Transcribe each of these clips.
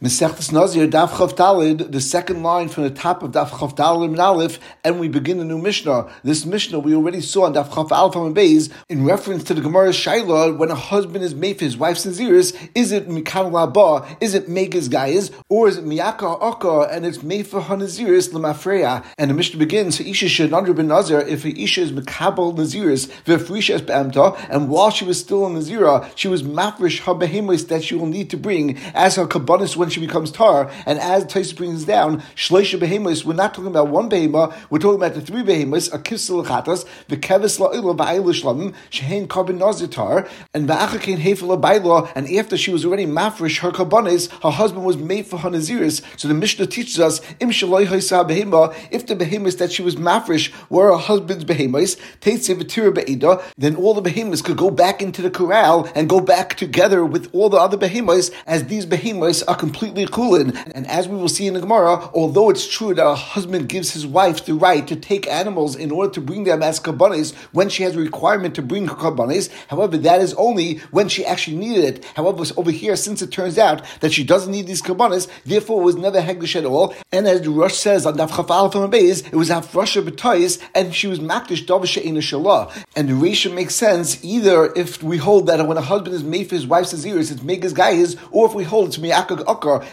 Mesechtes Nazir, Daf Chav Dalid, the second line from the top of Daf Chav Dalid and Aleph, and we begin a new Mishnah. This Mishnah we already saw in Daf Chav Alpha and Beis in reference to the Gemara Shaila when a husband is made for his wife's Naziris, is it Mikan Laba, is it Megas Gaiz, or is it Miyaka Aka, and it's made for her Naziris Lamafreya. And the Mishnah begins, Isha should ben Nazir, if a Isha is Mikabal Naziris, Vifrisha es Be'amta, and while she was still in Nazira, she was Mafrish her behemoths that she will need to bring as her Kabbanis when when she becomes tar. And as Taisa brings down, Shleisha behemoths, we're not talking about one behemah, we're talking about the three behemoths, a kivsel chatas, the kevis la'ila ba'ila shlamim, shehein carbon nazitar, and va'achakin hefel ba'ila, and after she was already mafresh her karbonis, her husband was made for her naziris. So the Mishnah teaches us, im shaloi behemah, if the behemoths that she was mafresh were her husband's behemoths, teitze v'tira be'ida, then all the behemoths could go back into the corral and go back together with all the other behemoths, as these behemoths are completely completely chulin. And as we will see in the Gemara, although it's true that a husband gives his wife the right to take animals in order to bring them as kabbanis when she has a requirement to bring kabbanis, however, that is only when she actually needed it. However, over here, since it turns out that she doesn't need these kabbanis, therefore it was never hegdish at all. And as the Rosh says on Daf from Beis, it was Hafrasha B'Tois, and she was Makdish Davasha in Shalah. And the ratio makes sense either if we hold that when a husband is made for his wife's Aziris, it's Megas Gaiz, or if we hold it's Miyakag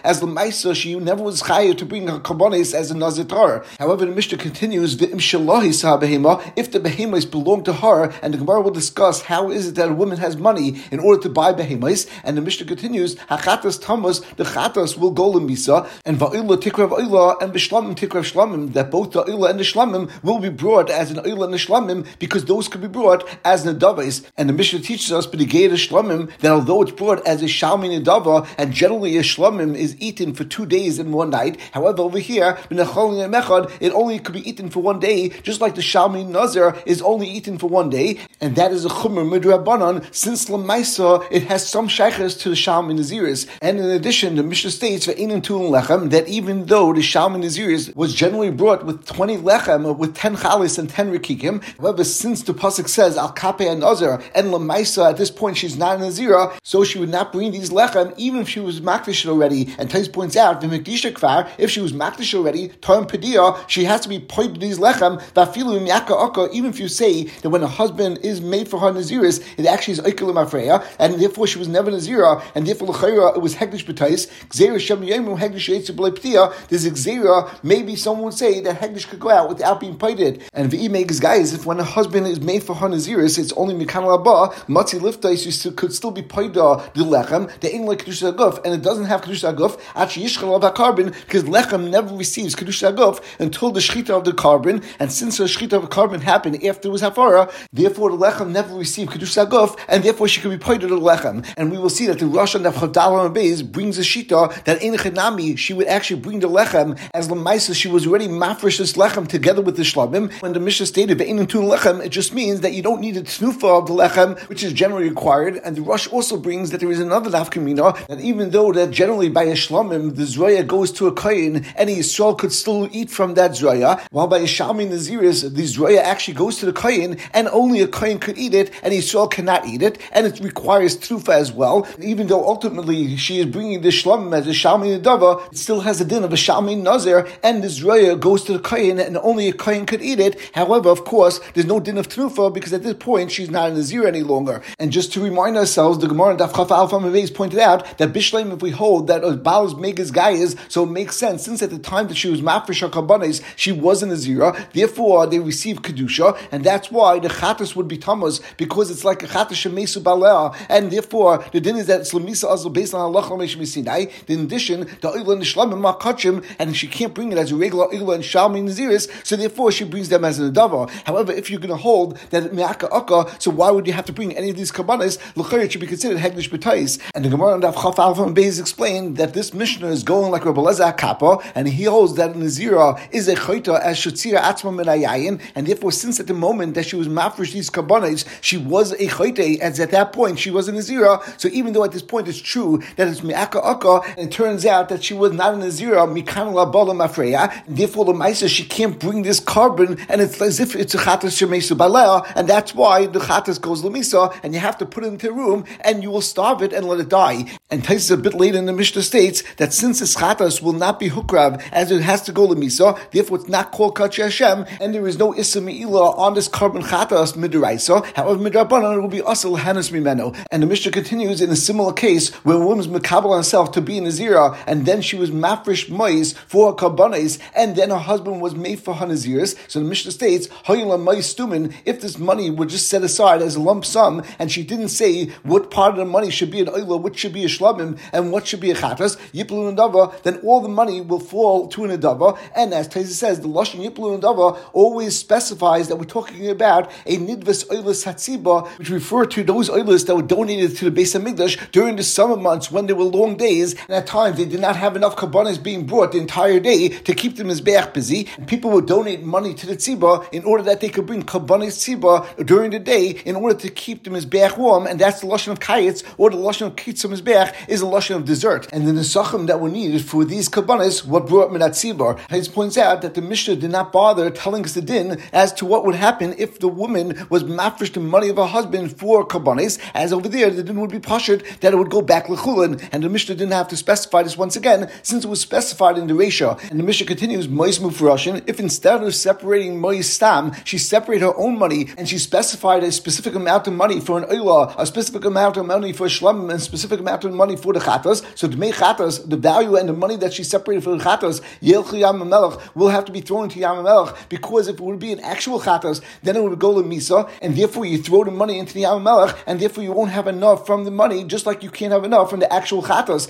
as the Maisa, she never was chayav to bring her karbonis as a nazitar. However, the Mishnah continues, V'im if the behemoths belong to her, and the Gemara will discuss how is it that a woman has money in order to buy behemoths, and the Mishnah continues, Hachatas tamas, the chatas will go lemisa, and va'ila tikrav ila, and b'shlamim tikrav shlamim, that both the ila and the shlamim will be brought as an ila and a shlamim, because those could be brought as nadavis. And the Mishnah teaches us, but the shlamim, that although it's brought as a shalmi nadava, and generally a shlamim is eaten for two days and one night. However, over here, it only could be eaten for one day, just like the Shalmi Nazir is only eaten for one day, and that is a Chumr Midrabanan, since Lamaisa, it has some shaykhs to the Shalmi Naziris. And in addition, the Mishnah states for Einan Tulun Lechem that even though the Shalmi Naziris was generally brought with 20 Lechem, uh, with 10 Chalis and 10 Rikikim, however, since the Pasuk says Al Kape and Nazir, and Lamaisa, at this point she's not a Nazira, so she would not bring these Lechem, even if she was Makvish already already, and Tais points out, V'mekdisha kvar, if she was makdish already, Tom Pedia, she has to be pointed these lechem, Vafilu Myaka Aka, even if you say that when a husband is made for her Naziris, it actually is Eikelim Afreya, and therefore she was never Nazira, and therefore L'chayra, it was Hegdish B'tais, Gzera Shem Yemu Hegdish Yitzib Ptia, there's a Gzera, maybe someone would say that Hegdish could go out without being pointed. And V'i makes guys, if when a husband is made for her Naziris, it's only Mikan Rabba, Matzi Liftais, you could still be pointed the lechem, the like Kedusha Aguf, and it doesn't have Kedusha Aguf, actually Yishchal of the carbon, because Lechem never receives Kedusha Aguf until the Shechita of the carbon, and since the Shechita of the carbon happened after it was Hafara, therefore the Lechem never received Kedusha Aguf, and therefore she could be pointed to the Lechem. And we will see that the Rosh and the Chavdal Beis brings a Shita that in Chenami she would actually bring the Lechem as Lamaisa she was already mafresh this Lechem together with the Shlamim. When the Mishnah stated Ve'inin Tun Lechem, it just means that you don't need a Tnufa of the Lechem, which is generally required, and the Rosh also brings that there is another Nafkamina, that even though that generally by a Shlamim, the Zraya goes to a Kayin, any Yisrael could still eat from that Zraya, while by Yishami Naziris, the Zraya actually goes to the Kayin, and only a Kayin could eat it, and Yisrael cannot eat it, and it requires Trufa as well. even though ultimately she is bringing the Shlamim as a Shalmi Nadava, it still has a din of a Shalmi Nazir, and the Zraya goes to the Kayin, and only a Kayin could eat it. However, of course, there's no din of Trufa, because at this point she's not in a Nazir any longer. And just to remind ourselves, the Gemara in Daf Chaf Alpha pointed out that Bishleim, if we hold that a Baal's Megas guy is, so it makes sense. Since at the time that she was Mafresh Kabanes, she was in a Zira, therefore they receive Kedusha, and that's why the Chatas would be Tamas, because it's like a Chatas Shemesu Balea, and therefore the din is that it's Lamisa Azal based on Allah Sinai. In addition, the Oila and the Shlamim Makachim, and she can't bring it as a regular Oila and Shalmi Naziris, so therefore she brings them as an Adava. However, if you're going to hold that Me'aka Akka, so why would you have to bring any of these Kabbanas? L'chayr should be considered Hegdish B'tais. And the Gemara on Daf Chaf Alpha and Beis explained that this Mishnah is going like Rabbi Lezer Kappa, and he holds that Nazira is a chayta as Shatzira Atzma Menayayin, and therefore, since at the moment that she was mafresh these kabbanis, she was a chayte, as at that point she was a Nazira. So even though at this point it's true that it's Mi'aka Akka, and it turns out that she was not a Nazira, Mikan La Bala Mafreya, therefore the Maisa, she can't bring this carbon, and it's as if it's a Chatas Shemesu Balea, and that's why the Chatas goes Lamisa, and you have to put it into a room, and you will starve it and let it die. And Tais a bit later in the Mishnah Mishnah states that since the chatas will not be hukrav as it has to go to misa, therefore it's not called kachi Hashem, and there is no issa meila on this carbon chatas midiraisa. However, midrabanan will be asal hanas mimeno. And the Mishnah continues in a similar case where a woman's makabel herself to be in Nazira, and then she was mafresh mois for her karbanes, and then her husband was made for her naziris. So the Mishnah states, if this money were just set aside as a lump sum, and she didn't say what part of the money should be an oila, what should be a shlamim, and what should be a yiplu nadava, then all the money will fall to an adava. And as Taisa says, the lashon yiplu nadava always specifies that we're talking about a nidvis oilas hatziba, which refer to those oilas that were donated to the base of Migdash during the summer months when there were long days, and at times they did not have enough kabbanas being brought the entire day to keep them as beach busy. And people would donate money to the tziba in order that they could bring kabbanas tziba during the day in order to keep them as beach warm, and that's the lashon of kayitz, or the lashon of kitzum as is a lashon of dessert. And then the nesachim that were needed for these kabbanas, what brought minat tzibar. Hayes points out that the Mishnah did not bother telling us the din as to what would happen if the woman was mafresh the money of her husband for kabbanas, as over there the din would be pashut that it would go back lechulin, and the Mishnah didn't have to specify this once again since it was specified in the Resha. And the Mishnah continues, Mois Mufrashin, if instead of separating Mois Stam, she separated her own money and she specified a specific amount of money for an Oila, a specific amount of money for Shlam, and a specific amount of money for the Chatas. So The value and the money that she separated for the Chatas, Yelchi Yam will have to be thrown into Yam because if it would be an actual Chatas, then it would go to Misa, and therefore you throw the money into the Yam and therefore you won't have enough from the money, just like you can't have enough from the actual Chatas.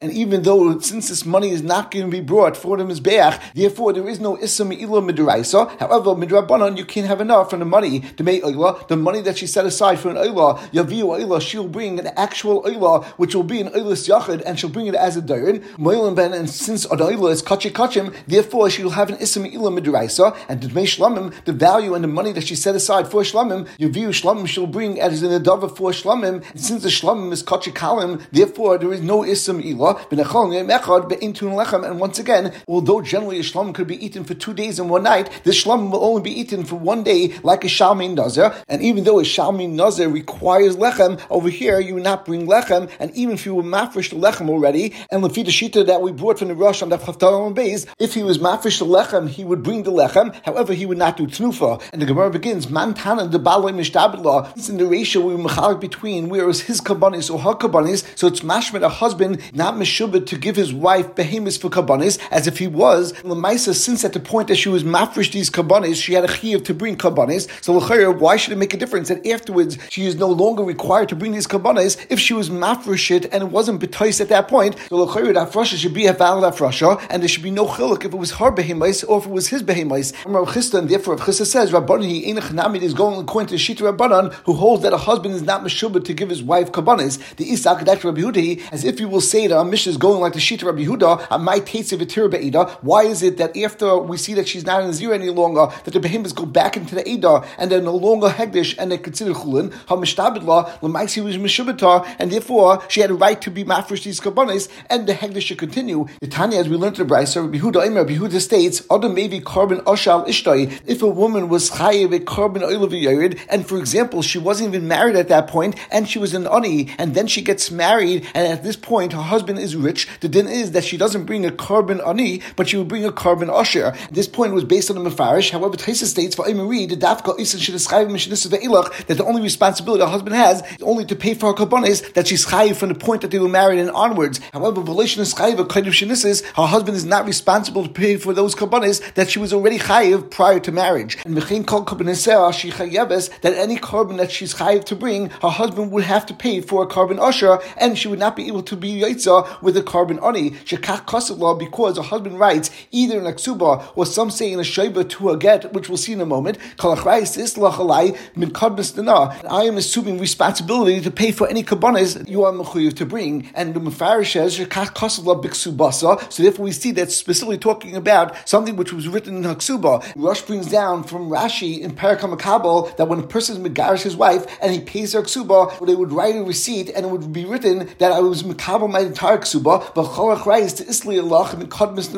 And even though since this money is not going to be brought for the Mizbeach, therefore there is no Issa Me'ila Midraisa. However, Midrabanan, you can't have enough from the money to make. The money that she set aside for an Oila, Yaviu Oila, she'll bring an actual Oila, which will be an Yachid, and she'll bring it as a Dairin. Moilim Ben, and since an is Kachi Kachim, therefore she'll have an Issa Me'ila Midraisa, and make Shlamim, the value and the money that she set aside for Shlamim, Yaviu Shlamim, she'll bring as an Adava for Shlamim, and since the Shlamim is Kachi Kalim, therefore there is no Issa Me'ila, and once again, although generally a shlom could be eaten for two days and one night, this shlom will only be eaten for one day, like a shalmin nazir. And even though a shalmin nazir requires lechem, over here you would not bring lechem. And even if you were mafresh the lechem already, and the shita that we brought from the rosh on the Chaftalam Beis, if he was mafresh lechem, he would bring the lechem. However, he would not do tnufa. And the Gemara begins, mantana the baloi mishtabidlah. It's in the ratio we were between where was his kabbanis or her kabbanis, so it's mashmet a husband not mishubed to give his wife behemoths for kabbanis, as if he was lemaisa. Since at the point that she was mafresh these kabbanis, she had a chiyuv to bring kabbanis. So why should it make a difference that afterwards she is no longer required to bring these kabbanis if she was mafresh it and wasn't betais at that point? So l'chayir that frasha should be a valid frasha, and there should be no chiluk if it was her behemoths or if it was his behemoths. And therefore, Rav Chisda says Rabbani Einach is going according to Shita Rabbanan, who holds that a husband is not meshubah to give his wife kabbanis. The Isak Rabbi Hudi, as if you will say that our mission is going like the Shita Rabbi Yehuda, my taste of Be'eda. Why is it that after we see that she's not in zero any longer, that the behemoths go back into the Eda and they're no longer Hegdish and they're considered Chulin? HaMishtabidla, Lamaisi was Mishubatar, and therefore she had a right to be Mafresh these Kabbanis, and the Hegdish should continue. The Tanya, as we learned in the Brisa, Rabbi Yehuda Imer, Rabbi Yehuda states, Adam maybe carbon Oshal Ishtai, if a woman was Chayiv a carbon oil and for example, she wasn't even married at that point, and she was an Ani, and then she gets married, and at this point her husband is rich, the din is that she doesn't bring a carbon ani, but she would bring a carbon usher. This point was based on the mafarish. However, Taisa states for Imari, the dafka isan that the only responsibility the husband has is only to pay for her karbonis that she's chayiv from the point that they were married and onwards. However, relation is chayiv of shenisis, her husband is not responsible to pay for those karbonis that she was already chayiv prior to marriage. And mechin kol she chayeves that any carbon that she's chayiv to bring, her husband would have to pay for a carbon usher, and she would not be able to be yaitza with a carbon ani. Shekach law because her husband writes either in a ksuba or some say in a shayba to a get, which we'll see in a moment. I am assuming responsibility to pay for any kabbanas you are mechuyev to bring. And the Mefarish says law biksubasa. So therefore, we see that specifically talking about something which was written in Haksuba. Rosh brings down from Rashi in Parakam that when a person is his wife and he pays her ksuba, they would write a receipt and it would be written that I was mekabel my entire ksuba, but cholach rais to isli Allah and kadmis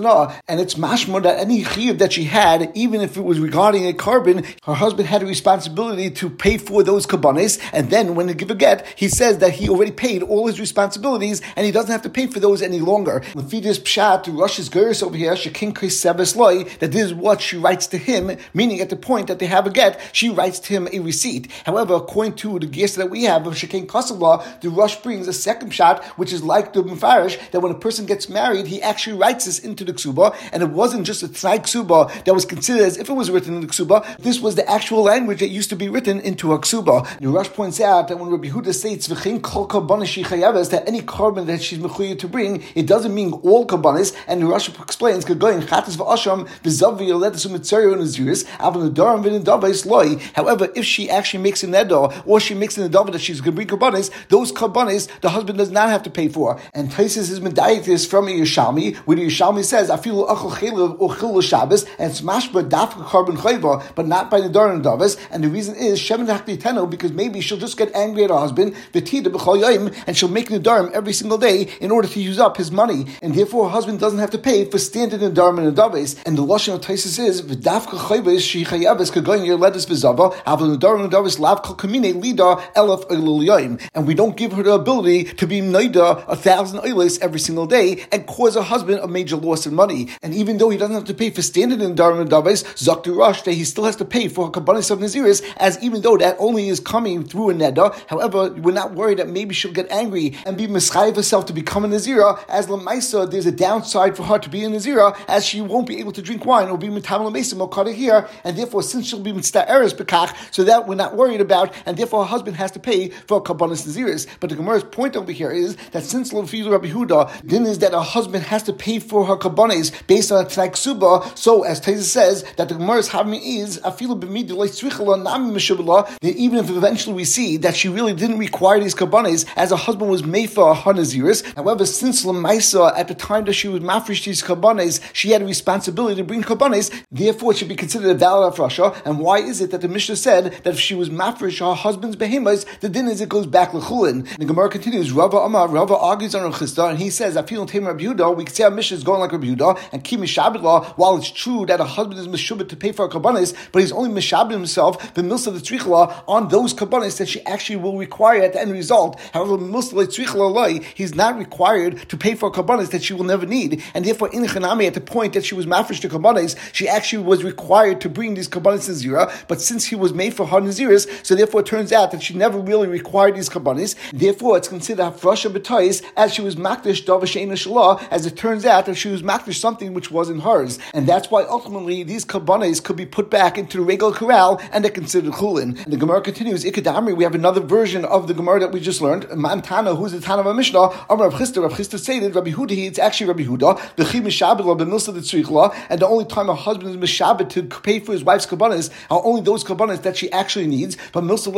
and it's mashma that any chiyuv that she had, even if it was regarding a carbon, her husband had a responsibility to pay for those kabbanis, and then when they give a get, he says that he already paid all his responsibilities responsibilities, and he doesn't have to pay for those any longer. Lefidus Pshat, to Rosh's Gerus over here, Shekin Seves Loy, that this is what she writes to him, meaning at the point that they have a get, she writes to him a receipt. However, according to the gears that we have of Shekin law, the Rosh brings a second shot, which is like the Mefarish, that when a person gets married, he actually writes this into the Ksuba, and it wasn't just a Tnai Ksuba that was considered as if it was written in the Ksuba, this was the actual language that used to be written into a Ksuba. The Rosh points out that when Rabbi Huda states, that any carbon that she's mechuyev to bring, it doesn't mean all karbanis, and the Rosh explains, However, if she actually makes an neder, or she makes an neder that she's going to bring karbanis, those karbanis the husband does not have to pay for. And Taisis is medayik from a Yerushalmi, where the Yerushalmi says, "Afilu achol chelav or chil Shabbos," and it's mashba dafka carbon chayva, but not by the and davas. And the reason is shemen teno because maybe she'll just get angry at her husband, v'tida b'chol and she'll make every single day in order to use up his money, and therefore her husband doesn't have to pay for standing in nedarim and davis. And the lashon of Taisis is v'dafka chayva she chayavis kagoyin letters v'zava avol nedarim and davis lav kol kamine lida elef and we don't give her the ability to be naida a thousand oilis every single day and cause her husband a major loss in money. And even though he doesn't have to pay for standing in and Davis, Zakti Rosh, that he still has to pay for Kabbanis of Naziris, as even though that only is coming through a Neda. However, we're not worried that maybe she'll get angry and be mischayiv herself to become a Nazira, as Lamaisa, there's a downside for her to be a Nazira, as she won't be able to drink wine or be Mitam Lamesa Mokata here, and therefore, since she'll be Mitzta Eres Bekach, so that we're not worried about, and therefore her husband has to pay for Kabbanis Naziris. But the Gemara's point over here is that since Lefilu Rabbi Huda, then is that a husband has to pay for her Kabbanis based on a Tnai so as Teza says, that the Gemara's having is, Afilu that even if eventually we see that she really didn't require these Kabbanis, as a husband was made for her Naziris, however, since Lamaisa, at the time that she was mafresh these Kabbanis, she had a responsibility to bring Kabbanis, therefore it should be considered a valid Afrasha. And why is it that the Mishnah said that if she was mafresh her husband's behemoths, the din is it goes back lechulin. The Gemara continues. Rava Amar Rava argues on Rechista, and he says, "I feel in Rabbi Yehuda. We can say our Mishnah is going like Rabbi and keep mishabit law. While it's true that a husband is mishubit to pay for a kabbanis, but he's only mishabit himself the milsa the tzrichla on those kabbanis that she actually will require at the end result. However, milsa the he's not required to pay for kabbanis that she will never need, and therefore in Chanami at the point that she was mafresh to kabbanis, she actually was required to bring these kabbanis to zira. But since he was made for her naziris, so therefore it turns out that she never really required these kabbanis. Therefore, it's considered hafrasha b'tois as she was makdish davasheina shalah, as it turns out that she was makdish something which wasn't hers, and that's why ultimately these kabbanis could be put back into the regular corral and they're considered chulin. And the Gemara continues, Ikadamri, we have another version of the Gemara that we just learned. Mantana, who's the Tana of a Mishnah, Amar Rav Chisda, Rav Chisda stated, Rabbi Huda, it's actually Rabbi Huda, the Chi Mishabit b'milsa the and the only time a husband is Mishabit to pay for his wife's kabbanis are only those kabbanis that she actually needs, but milsa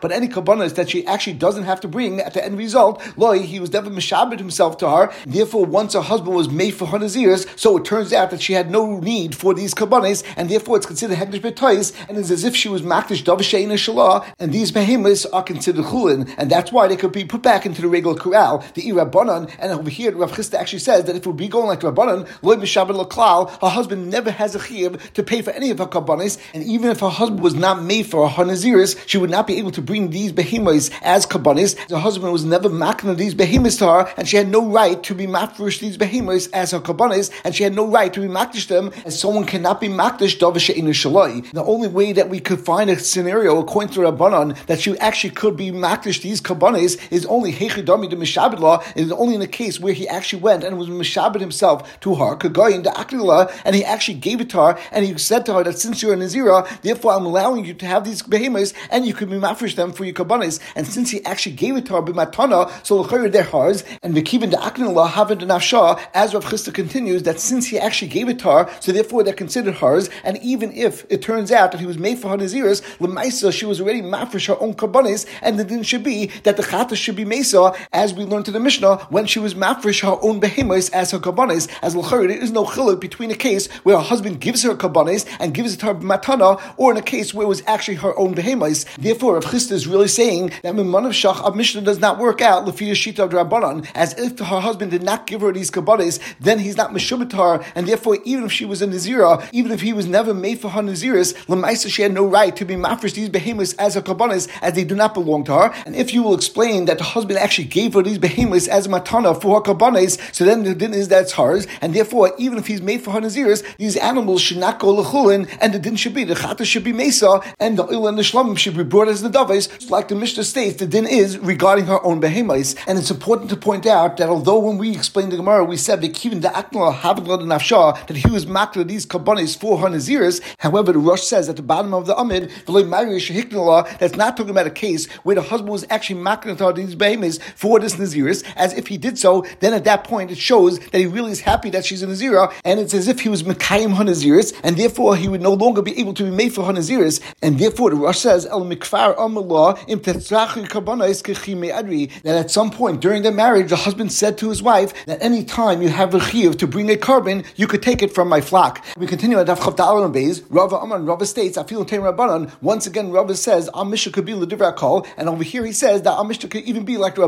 but any kabbanis that she actually doesn't have to bring at the end result, loy, he was never mishabed himself to her. Therefore, once her husband was made for her ears, so it turns out that she had no need for these kabbanis, and therefore it's considered hekdesh betois, and it's as if she was makdish davashein shalah, and these behemoths are considered chulin, and that's why they could be put back into the regular corral, the irabbanan, and over here Rav Chisda actually says that if it would be going like rabbanan, loy mishabed laklal, her husband never has a chiyuv to pay for any of her kabbanis, and even if her husband was not made for her naziris, she would not be able to bring these behemoths as kabbanis. Her husband was never makna these behemoths to her, and she had no right to be mafresh these behemoths as her kabbanis, and she had no right to be makdish them as someone cannot be makdish davar shaloi. The only way that we could find a scenario according to Rabbanon that she actually could be makdish these kabbanis is only hechidami the mishabed law. is only in a case where he actually went and was mishabed himself to her kagoyin the akila, and he actually gave it to her, and he said to her that since you're a nazira, therefore I'm allowing you to have these behemoths, and you could be mafresh them for your kabbanis. And since he actually gave it to her b'matana, so they're hers, and v'kivin the law haven't nafsha, as Rav Chisda continues, that since he actually gave it to her, so therefore they're considered hers, and even if it turns out that he was made for her naziris, l'maisa, she was already mafresh her own kabbanis, and the din should be that the chata should be mesa, as we learned in the Mishnah, when she was mafresh her own behemoths as her kabbanis, as l'chayr, there is no chiluk between a case where her husband gives her kabbanis and gives it to her matana, or in a case where it was actually her own behemoths. Therefore, Rav Chisda is really saying that Mimanav Shach of Mishnah does not work out Lafiyah Shita of Rabbanan, as if her husband did not give her these kabbanis, then he's not Meshubit her, and therefore, even if she was a Nazira, even if he was never made for her Naziris, Lamaisa, she had no right to be mafresh these behemoths as her kabbanis, as they do not belong to her. And if you will explain that the husband actually actually gave her these behemoths as matana for her kabbanis, so then the din is that's hers, and therefore, even if he's made for her naziris, these animals should not go lechulin, and the din should be, the chata should be mesa, and the oil and the shlamim should be brought as the davis, like the Mishnah states, the din is regarding her own behemoths. And it's important to point out that although when we explained the Gemara, we said that even the Nafsha, that he was makra these kabbanis for her naziris, however, the Rosh says at the bottom of the Amid, that's not talking about a case where the husband was actually makra these behemoths for this naziris, as if he did so, then at that point it shows that he really is happy that she's a nazira, and it's as if he was mekayim her naziris, and therefore he would no longer be able to be made for her naziris, and therefore the Rosh says, El mikfar amallah im that at some point during their marriage, the husband said to his wife that any time you have a chiv to bring a carbon, you could take it from my flock. We continue at Daf Chavdal and Beis. Rava Amar Rava states, "Afil Tein Rabbanan." Once again, Rava says, "Amisha could be l'divra kol," and over here he says that Amisha could even be like the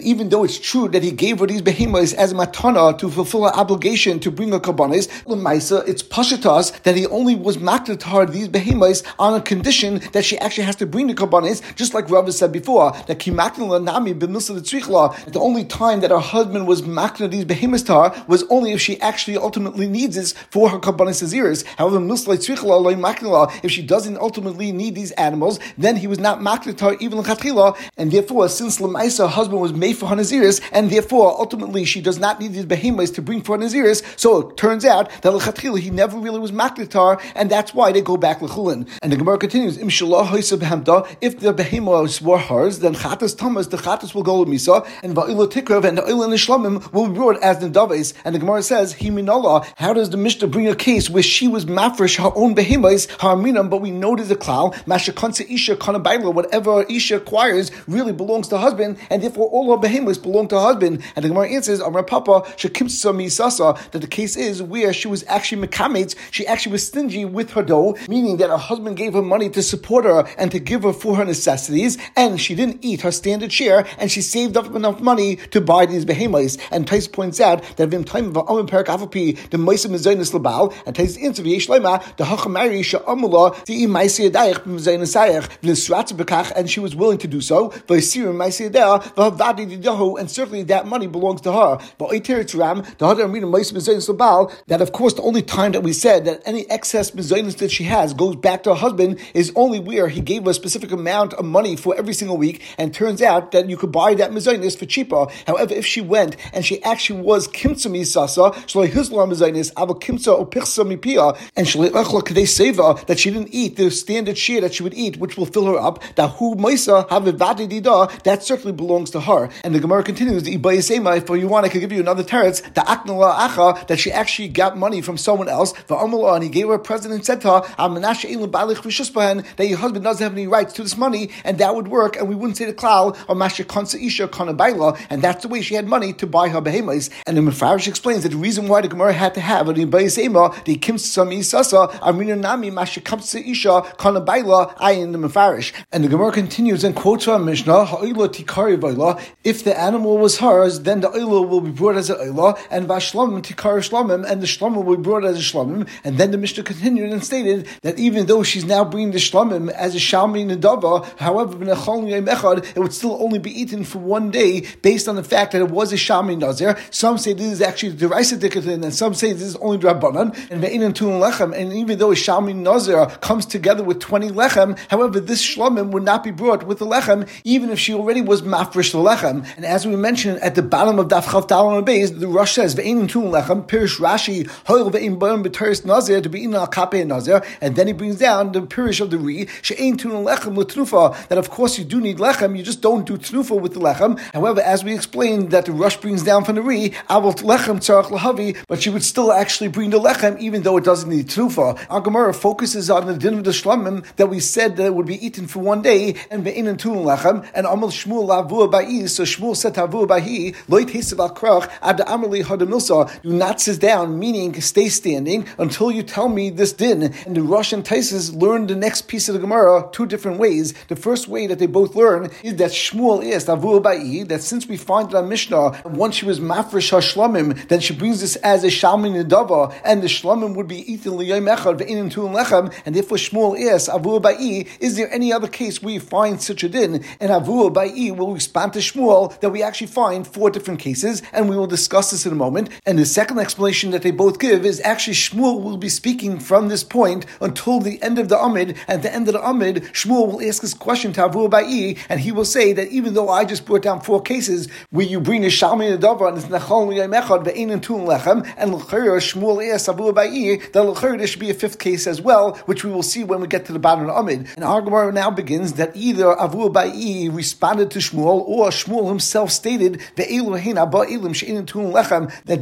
Even though it's true that he gave her these behemoths as matana to fulfill her obligation to bring a karbanis. Lemaisa, it's pashatas that he only was makta to her these behemoths on a condition that she actually has to bring the karbanis, just like Rava said before that Kimaknala Nami the only time that her husband was makna these behemoths to her was only if she actually ultimately needs this for her kabbanis ears. However, if she doesn't ultimately need these animals, then he was not makna to her even lechatchila, and therefore, since Lemaisa, her husband was made for her naziris, and therefore, ultimately, she does not need these behemoths to bring for her naziris. So it turns out that lechatchila he never really was makna and that's why they go back lechulin. And the Gemara continues: If the behemoths were hers, then chatas tamas, the chatas will go with misa, and va'ila tikrav, and the shlamim will be brought as the daves. And the Gemara says, himinala, how does the Mishnah bring a case where she was mafresh her own behemoths, harminam, but we know there's a klal, mashakansa isha kanabaila, whatever isha acquires really belongs to husband, and therefore all her behemoths belong to her husband. And the Gemara answers, Amar Papa, misasa, that the case is where she was actually mekamitz, she actually was stingy with her dough, meaning that her husband gave her money to support her and to give her for her necessities, and she didn't eat her standard share, and she saved up enough money to buy these behemoths. And Tais points out that in time of Amim Perak Avapi, the Maisa Mizainis Labal, and Tais answer V'yesh Lema, the Hachamari Sha'amula, the Imaisi Adayach B'Mizainis Ayach, V'Nisratz B'Kach, and she was willing to do so. V'Havadi Didahu, and certainly that money belongs to her. But that of course the only time that we said that any excess Mizainis that she has goes back to her husband is only where he gave a specific amount of money for every single week, and turns out that you could buy that mezainis for cheaper. However, if she went and she actually was kimtza misasa, shaloi hizla mezainis, ava opichsa mipia, and shaloi echla kadei seva, that she didn't eat the standard share that she would eat, which will fill her up, that dida, that certainly belongs to her. And the Gemara continues, the ibayasema, if you want, I could give you another teretz, the aknala acha, that she actually got money from someone else, the amala, and he gave her a present and said to her, that your husband doesn't have any rights to this money, and that would work, and we wouldn't say the klal, oh, or masha kansa isha kanabaila, and that's the way she had money to buy her behemoths. And the Mefarish explains that the reason why the Gemara had to have an ibayasema, the kim sami sasa, amina nami masha kansa isha kanabaila, ayin the Mefarish. And the Gemara continues and quotes from Mishnah, vaila, if the animal was hers, then the oila will be brought as an oila, and vashlamim tikari shlamim, and the shlamim will be brought as a shlamim. And then the Mishnah continued and stated that even though she's now bringing the shlamim as a shalmi nedava, however, it would still only be eaten for one day based on the fact that it was a Shami Nazir. Some say this is actually the Raisa Dikatin, and some say this is only Rabbanan, and Ve'inan Tun Lechem. And even though a Shami Nazir comes together with 20 Lechem, however, this Shlomim would not be brought with the Lechem, even if she already was Mafresh the Lechem. And as we mentioned at the bottom of Daf Chav Talon Beis, the Rosh says, Ve'inan Tun Lechem, Pirish Rashi, Hoil Ve'in Bayon B'Teris Nazir, to be in Al Kape Nazir, and then he brings down the Pirish of the Re, She'ain Tun Lechem L'Tnufa, that of course you do need Lechem, you just don't do Tnufa with the Lechem. However, as we explained that the rosh brings down from the Ri, Avot Lechem Tzarach Lahavi, but she would still actually bring the Lechem even though it doesn't need Tnufa. Our Gemara focuses on the din of the Shlamim that we said that it would be eaten for one day, and Ve'in and Lechem, and Amal Shmuel Lavua So Shmuel said Tavua Ba'i, Loit Hesav Al Krach, Ad Amali Hadamilsa, do not sit down, meaning stay standing until you tell me this din. And the Russian Taisis learned the next piece of the Gemara two different ways. The first way that they both learn is that Shmuel is Tavua Ba'i, that since we find that Mishnah, once she was mafresh hashlamim, then she brings this as a shalmin nedava, and the shlamim would be eaten liyayim echad ve'inim tu'im lechem, and therefore Shmuel asks, Avu Ba'i, is there any other case where you find such a din? And Avu Ba'i will respond to Shmuel that we actually find four different cases, and we will discuss this in a moment. And the second explanation that they both give is actually Shmuel will be speaking from this point until the end of the Amid. At the end of the Amid, Shmuel will ask this question to Avu Ba'i, and he will say that even though I just brought down four cases where you bring a Shalmi and Davar and it's Nechal Yemechad Be'in and Tun Lechem, and L'chayr Shmuel asks Avu Ba'i that L'chayr there should be a fifth case as well, which we will see when we get to the bottom of the Amid. And our Gemara now begins that either Avu Ba'i responded to Shmuel or Shmuel himself stated that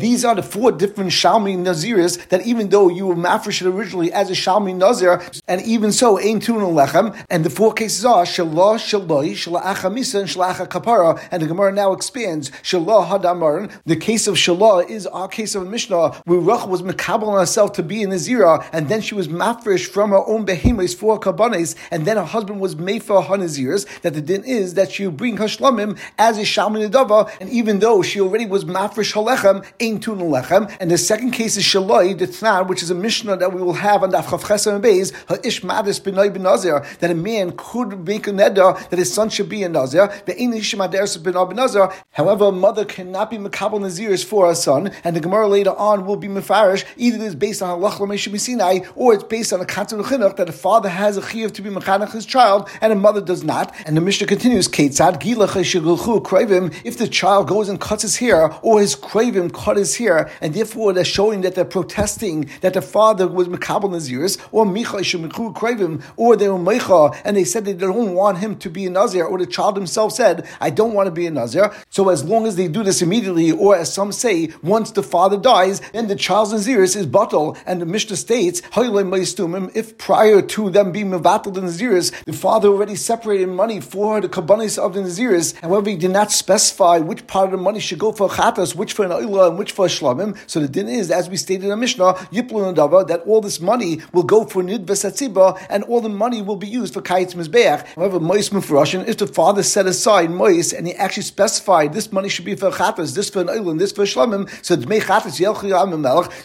these are the four different Shalmi Naziris that even though you were mafresh originally as a Shalmi Nazir, and even so, Ein Tun Lechem, and the four cases are Shalah, Shaloi, Shalach Misa, and Shalach Kapara, and the Gemara now expands Shalah Hadamar. The case of Shalah is our case of Mishnah, where Rach was Mekabal on herself to be in the Zira, and then she was mafresh from her own behemoths for Kabanes, and then her husband was made for Hanazirs, that the din is that she bring her Shlamim as a Shalmi Nadava, and even though she already was mafresh Halechem, Ein Tun Lechem, and the second case is Shaloi, the Tnan, which is a Mishnah that we will have on the Chav Beis, Ha'ish Madis B'nai B'nazir, that a man could make a neder that his son should be a Nazir, However, a mother cannot be Makabal Naziris for her son, and the Gemara later on will be Mefarish, either it is based on Allah Sinai, or it's based on a of chinuch that a father has a chiyuv to be mechanech his child, and a mother does not. And the Mishnah continues, Ketzad if the child goes and cuts his hair, or his cravim cut his hair, and therefore they're showing that they're protesting that the father was Makabal Naziris, or Micha Cravim, or they were Mecha, and they said they don't want him to be a Nazir, or the child himself said, I don't want to be a Nazir. So as long as they do this immediately, or as some say, once the father dies, then the child's Naziris is bottle, and the Mishnah states, if prior to them being Mavatal the Naziris, the father already separated money for the Kabbanis of the Naziris, however, he did not specify which part of the money should go for Chatas, which for an Oila, and which for a Shlamim. So the din is, as we stated in Mishnah, Yiplu Dava, that all this money will go for Nid Vesatziba, and all the money will be used for Kayitz Mizbeach. However, Mois Mufrashin, if the father set aside Mois and he actually specified this money should be for Chatas, this for an Oila, and this for Shlamim, so Yelchi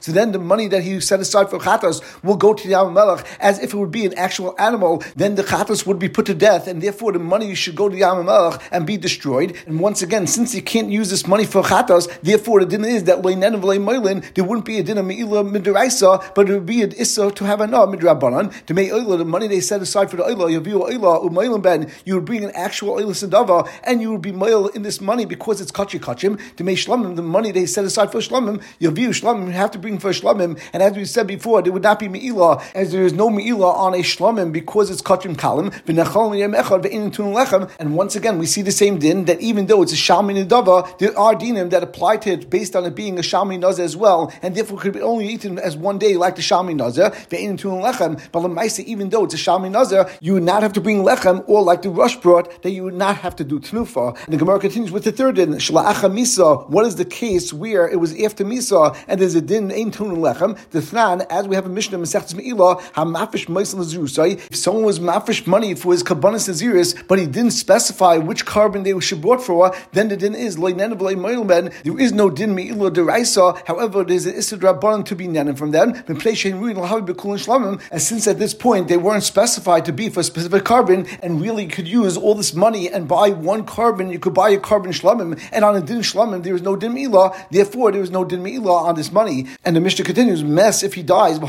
so then the money that he set aside for Chatas will go to the Yam as if it would be an actual animal, then the Chatas would be put to death, and therefore the money should go to the Yam and be destroyed. And once again, since you can't use this money for Chatas, therefore the din is that Leinen of there wouldn't be a din of Me'ila Midraisa, but it would be an Issa to have a no Midrabanan, to make Oila, the money they set aside for the Oila, Yaviu Oila, Ben, you would bring an actual Oila Sadava, and you would be Moil in this money because it's Kachi Kachim, to make Shlamim, the money they set aside for Shlamim, Yaviu Shlamim, you have to bring for Shlamim, and as we said before, there would not be Me'ila, as there is no Me'ila on a Shlamim because it's Kachim Kalim, and once again, we see the same din that even though it's a Shalmi Nidava, there are dinim that apply to it based on it being a Shalmi Nazar as well, and therefore could be only eaten as one day like the Shalmi Nazar, but Lemaisa, even though it's a Shalmi Nazar, you would not have to bring Lechem, or like the Rosh brought, that you would not have to do Tnufa. And the Gemara continues with the third din, Shla'acha Misa, what is the case where it was after Misa, and there's a din, Ein Tun Lechem, the Thnan, as we have a Mishnah, Masechtes Me'ilah, HaMafish Meisel if someone was mafish money for his Kabbanis Naziris, but he didn't specify which carbon they should brought for, then the din is, there is no din Me'ilah Deraisa, however, there's an Issa Rabbanan to be nanin from them, and since at this point they weren't specified to be for a specific carbon, and really could use all this money and buy one carbon, you could buy a carbon shlamim, and on a din shlamim there is no din milah, therefore there is no din milah on this money. And the Mishnah continues, mess if he dies, and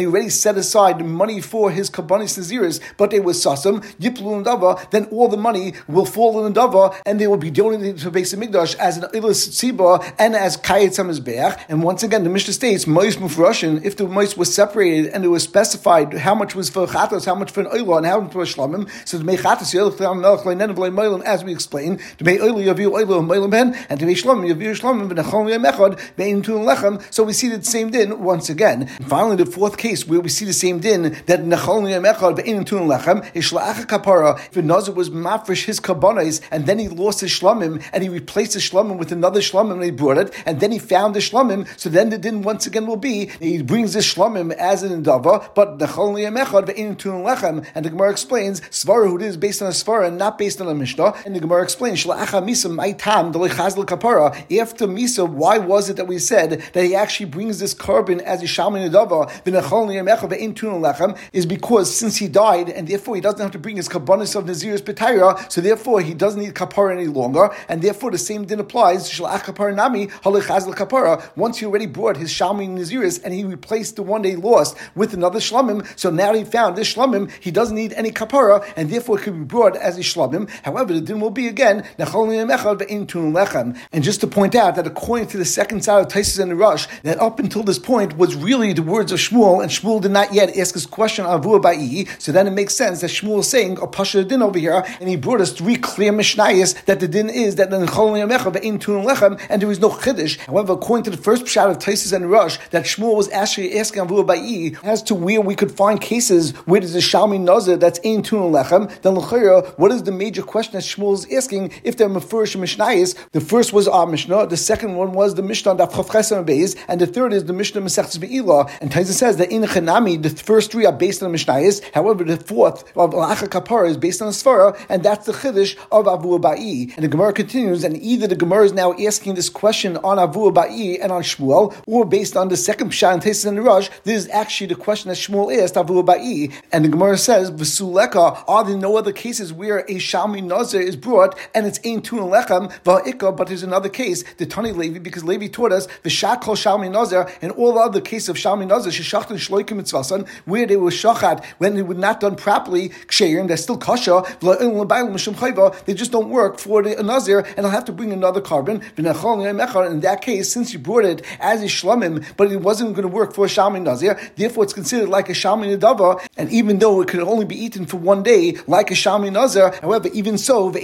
he already set aside money for his kabbanis naziris, but they were sasam, yiplu dava, then all the money will fall in the dava, and they will be donated to Beis Mikdash as an ilis tziba and as kayet samizbeach. And once again, the Mishnah states, mois mufrashin, if the mois was separated and it was specified how much was for chatos, how much for an oila, and how much for shlamim, so to make chatos as we explained, to make oila yaviu oila meilim ben, and to make shlamim yaviu shlamim v'nechol yemechad bein tu lechem. So we see the same din once again. And finally, the fourth case where we see the same din that nechol yemechad bein tu lechem is shla'ach kapara. If a nazir was mafresh his and then he lost his shlamim and he replaced the shlamim with another shlamim and he brought it and then he found the shlamim, so then the din once again will be he brings this shlamim as an indava, but nechol yemechad bein tu lechem. And the Gemara explains svara it is based on a svara and not based on a mishnah. And the Gemara explains shla'ach misa maitam kapara. After misa, why was it that we said that he actually brings this carbon as a shalmin adava is because since he died and therefore he doesn't have to bring his kabbanis of Nazir's Petayra, so therefore therefore he doesn't need kapara any longer, and therefore the same din applies. Shalach kapara nami kapara. Once he already brought his shalmi naziris and he replaced the one they lost with another shlamim, so now he found this shlamim, he doesn't need any kapara, and therefore it could be brought as a shlamim. However, the din will be again and just to point out that according to the second side of Taisus and the Rosh, that up until this point was really the words of Shmuel, and Shmuel did not yet ask his question on Avua Ba'i, so then it makes sense that Shmuel is saying a Pasha din over here, and he brought us three clear Mishnayos that the din is that the lechem, and there is no Chiddush. However, according to the first pshat of Taisus and Rosh, that Shmuel was actually asking Avua Ba'i as to where we could find cases where there's a Shalmi Nazir that's in Tun Lechem, then what is the major question that Shmuel is asking if they're Mefurish Mishnayos? The first was our Mishnah, the second one was the Mishnah Daf Chavchesem Beis, and the third is the Mishnah Masechtes Me'ilah. And Taisa says that in Chanami, the first three are based on the Mishnayos. However, the fourth of Lacha Kapara is based on the Svara, and that's the Chiddush of Avu Ba'i. And the Gemara continues, and either the Gemara is now asking this question on Avu Ba'i and on Shmuel, or based on the second Pshat and Taisa and Rosh, this is actually the question that Shmuel asked Avu Ba'i. And the Gemara says, V'suleka, are there no other cases where a Shalmi Nazir is brought and it's Ein Tun Lechem, but there's another case, the Tani Levi, because Levi taught us, V'shakol Shalmi Nazir, and all the other cases of Shalmi Nazir, Sheshachtan Shloikim Mitzvasan, where they were shachat, when they were not done properly, Ksherim, they're still kasha, they just don't work for the Nazir, and I'll have to bring another carbon. In that case, since you brought it as a Shlamim, but it wasn't going to work for a Shalmi Nazir, therefore it's considered like a Shalmi Nadava, and even though it could only be eaten for one day, like a Shalmi Nazir, however, even so, this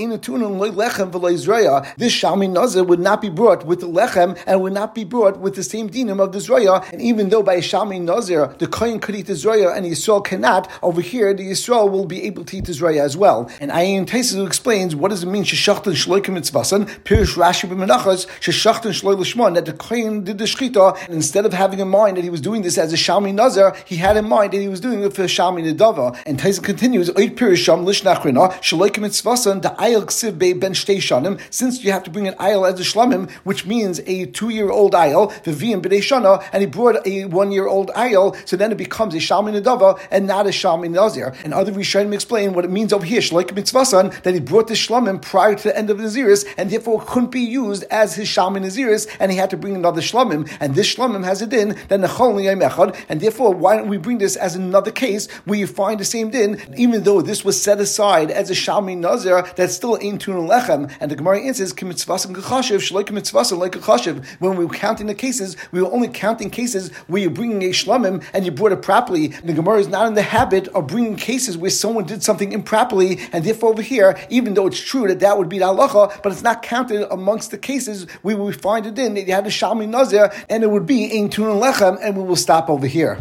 Shalmi Nazir would not be brought with the Lechem, and would not be brought with the same dinim of the Zraya, and even though by a Shalmi Nazir, the Kohen could eat the Zraya and Yisrael cannot, over here, the Yisrael will be able to eat the Zraya as well. And Ayin Taisu explains what does it mean, Sheshachtan Shloikim Mitzvasan, Pirish Rashi B'Menachas, Sheshachtan Shloim Lishmon, that the Kohen did the Shchita, and instead of having in mind that he was doing this as a Shalmi Nazir, he had in mind that he was doing it for a Shalmi Nedava. And Taisu continues, Oit Pirisham Lishnachrina, Shloikim Mitzvasan, the Ayel Ksiv Be Ben Shtei since you have to bring an Ayel as a Shlamim, which means a two year old Ayel, Vivim B'Dei Shana, and he brought a one year old Ayel, so then it becomes a Shalmi Nedava and not a Shalmi Nazir. And other Rishonim explain what it means over here, Shloikim Mitzvasan, that he brought the Shlamim prior to the end of Naziris, and therefore couldn't be used as his Shalmi Naziris, and he had to bring another Shlamim, and this Shlamim has a din, then Nechol Echad, and therefore why don't we bring this as another case where you find the same din, even though this was set aside as a Shalmi Nazir, that's still in Tun Lechem, and the Gemara answers, Kimitzvasim Kachashiv, Shloik Mitzvasim like a Chashiv. When we were counting the cases, we were only counting cases where you're bringing a Shlamim and you brought it properly. And the Gemara is not in the habit of bringing cases where someone did something improperly, and therefore over here, even though it's true that that would be the halacha, but it's not counted amongst the cases we find it in that you had a Shalmi Nazir, and it would be in Tun Lechem, and we will stop over here.